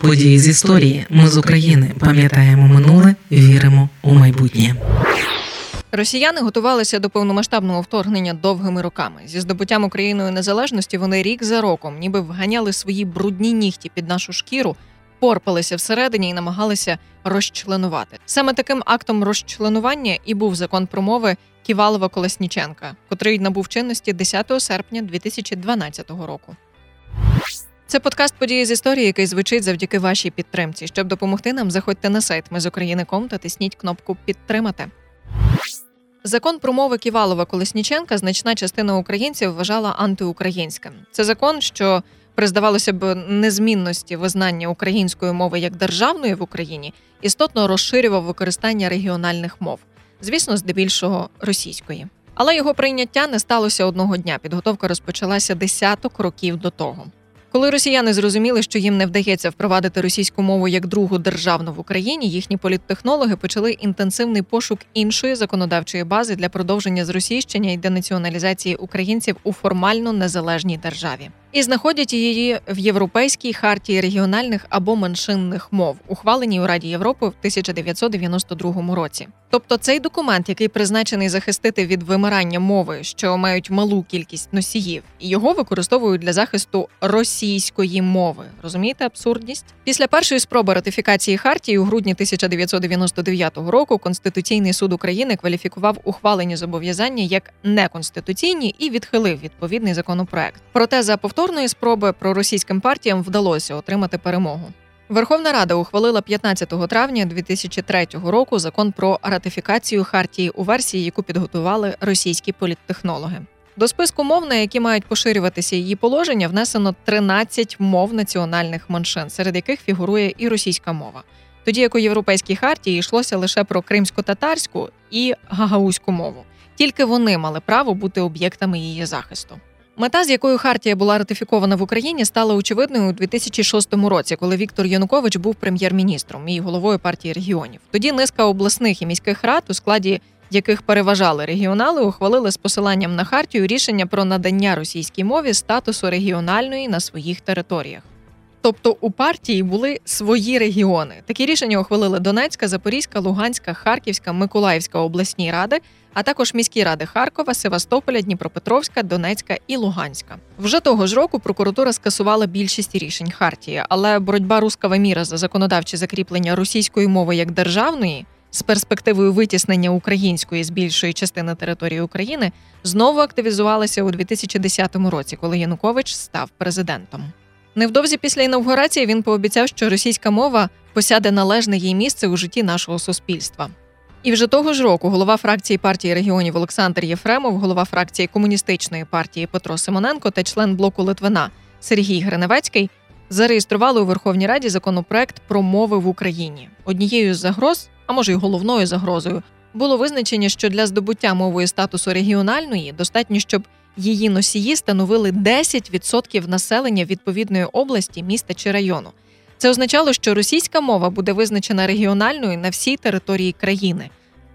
Події з історії. Ми з України пам'ятаємо минуле, віримо у майбутнє. Росіяни готувалися до повномасштабного вторгнення довгими роками. Зі здобуттям Україною незалежності вони рік за роком, ніби вганяли свої брудні нігті під нашу шкіру, порпалися всередині і намагалися розчленувати. Саме таким актом розчленування і був закон про мови Ківалова Колесніченка, котрий набув чинності 10 серпня 2012 року. Це подкаст події з історії, який звучить завдяки вашій підтримці. Щоб допомогти нам, заходьте на сайт Ми з України.ком та тисніть кнопку Підтримати. Закон про мови Ківалова Колесніченка значна частина українців вважала антиукраїнським. Це закон, що при здавалося б незмінності визнання української мови як державної в Україні, істотно розширював використання регіональних мов, звісно, здебільшого російської. Але його прийняття не сталося одного дня. Підготовка розпочалася десяток років до того. Коли росіяни зрозуміли, що їм не вдається впровадити російську мову як другу державну в Україні, їхні політтехнологи почали інтенсивний пошук іншої законодавчої бази для продовження зросійщення і денаціоналізації українців у формально незалежній державі і знаходять її в Європейській хартії регіональних або меншинних мов, ухваленій у Раді Європи в 1992 році. Тобто цей документ, який призначений захистити від вимирання мови, що мають малу кількість носіїв, і його використовують для захисту російської мови. Розумієте абсурдність? Після першої спроби ратифікації хартії у грудні 1999 року Конституційний суд України кваліфікував ухвалені зобов'язання як неконституційні і відхилив відповідний законопроект. Проте за повтор повторної спроби проросійським партіям вдалося отримати перемогу. Верховна Рада ухвалила 15 травня 2003 року закон про ратифікацію хартії у версії, яку підготували російські політтехнологи. До списку мов, на які мають поширюватися її положення, внесено 13 мов національних меншин, серед яких фігурує і російська мова. Тоді як у європейській хартії йшлося лише про кримсько-татарську і гагаузьку мову. Тільки вони мали право бути об'єктами її захисту. Мета, з якою Хартія була ратифікована в Україні, стала очевидною у 2006 році, коли Віктор Янукович був прем'єр-міністром і головою партії регіонів. Тоді низка обласних і міських рад, у складі яких переважали регіонали, ухвалили з посиланням на хартію рішення про надання російській мові статусу регіональної на своїх територіях. Тобто у партії були свої регіони. Такі рішення ухвалили Донецька, Запорізька, Луганська, Харківська, Миколаївська обласні ради, а також міські ради Харкова, Севастополя, Дніпропетровська, Донецька і Луганська. Вже того ж року прокуратура скасувала більшість рішень Хартії, але боротьба рускава міра за законодавче закріплення російської мови як державної. З перспективою витіснення української з більшої частини території України знову активізувалася у 2010 році, коли Янукович став президентом. Невдовзі після інавгурації він пообіцяв, що російська мова посяде належне їй місце у житті нашого суспільства. І вже того ж року голова фракції партії регіонів Олександр Єфремов, голова фракції комуністичної партії Петро Симоненко та член блоку Литвина Сергій Гриневецький зареєстрували у Верховній Раді законопроект про мови в Україні. Однією з загроз, а може й головною загрозою, було визначення, що для здобуття мовою статусу регіональної достатньо, щоб її носії становили 10% населення відповідної області, міста чи району. Це означало, що російська мова буде визначена регіональною на всій території країни,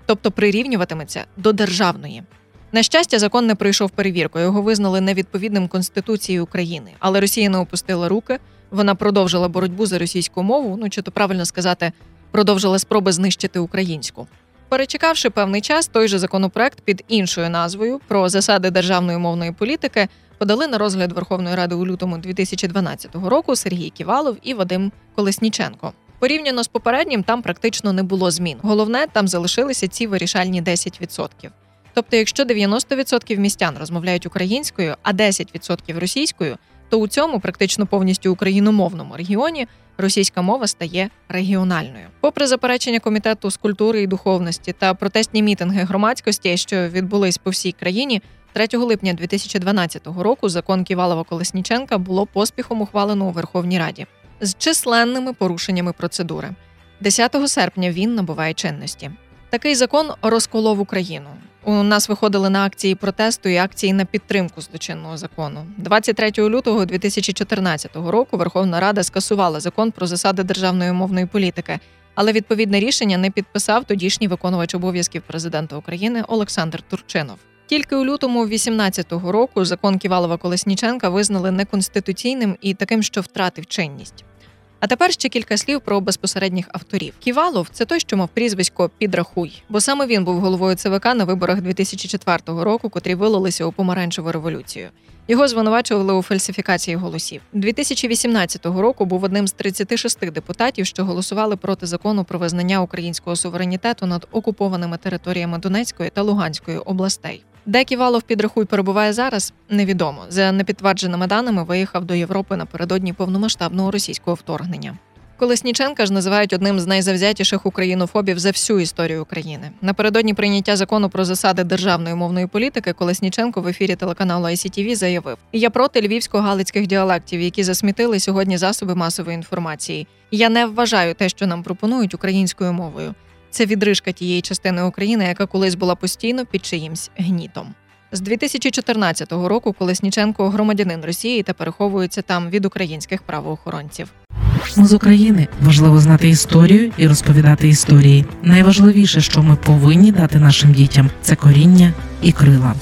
тобто прирівнюватиметься до державної. На щастя, закон не пройшов перевірку. Його визнали невідповідним Конституції України, але Росія не опустила руки. Вона продовжила боротьбу за російську мову. Ну чи то правильно сказати, продовжила спроби знищити українську. Перечекавши певний час, той же законопроект під іншою назвою про засади державної мовної політики подали на розгляд Верховної Ради у лютому 2012 року Сергій Ківалов і Вадим Колесніченко. Порівняно з попереднім, там практично не було змін. Головне, там залишилися ці вирішальні 10%. Тобто, якщо 90% містян розмовляють українською, а 10% російською, то у цьому практично повністю україномовному регіоні російська мова стає регіональною. Попри заперечення комітету з культури і духовності та протестні мітинги громадськості, що відбулись по всій країні, 3 липня 2012 року закон Ківалова Колесніченка було поспіхом ухвалено у Верховній Раді з численними порушеннями процедури. 10 серпня він набуває чинності. Такий закон розколов Україну. У нас виходили на акції протесту і акції на підтримку злочинного закону. 23 лютого 2014 року Верховна Рада скасувала закон про засади державної мовної політики, але відповідне рішення не підписав тодішній виконувач обов'язків президента України Олександр Турчинов. Тільки у лютому 2018 року закон Ківалова Колесніченка визнали неконституційним і таким, що втратив чинність. А тепер ще кілька слів про безпосередніх авторів. Ківалов це той, що мав прізвисько Підрахуй, бо саме він був головою ЦВК на виборах 2004 року, котрі вилилися у помаранчеву революцію. Його звинувачували у фальсифікації голосів. 2018 року був одним з 36 депутатів, що голосували проти закону про визнання українського суверенітету над окупованими територіями Донецької та Луганської областей. Де Ківалов підрахуй перебуває зараз, невідомо. За непідтвердженими даними виїхав до Європи напередодні повномасштабного російського вторгнення. Колесніченка ж називають одним з найзавзятіших українофобів за всю історію України. Напередодні прийняття закону про засади державної мовної політики Колесніченко в ефірі телеканалу ICTV заявив: Я проти львівсько-галицьких діалектів, які засмітили сьогодні засоби масової інформації. Я не вважаю те, що нам пропонують українською мовою. Це відрижка тієї частини України, яка колись була постійно під чиїмсь гнітом. З 2014 року Колесніченко громадянин Росії та переховується там від українських правоохоронців. Ми з України важливо знати історію і розповідати історії. Найважливіше, що ми повинні дати нашим дітям, це коріння і крила.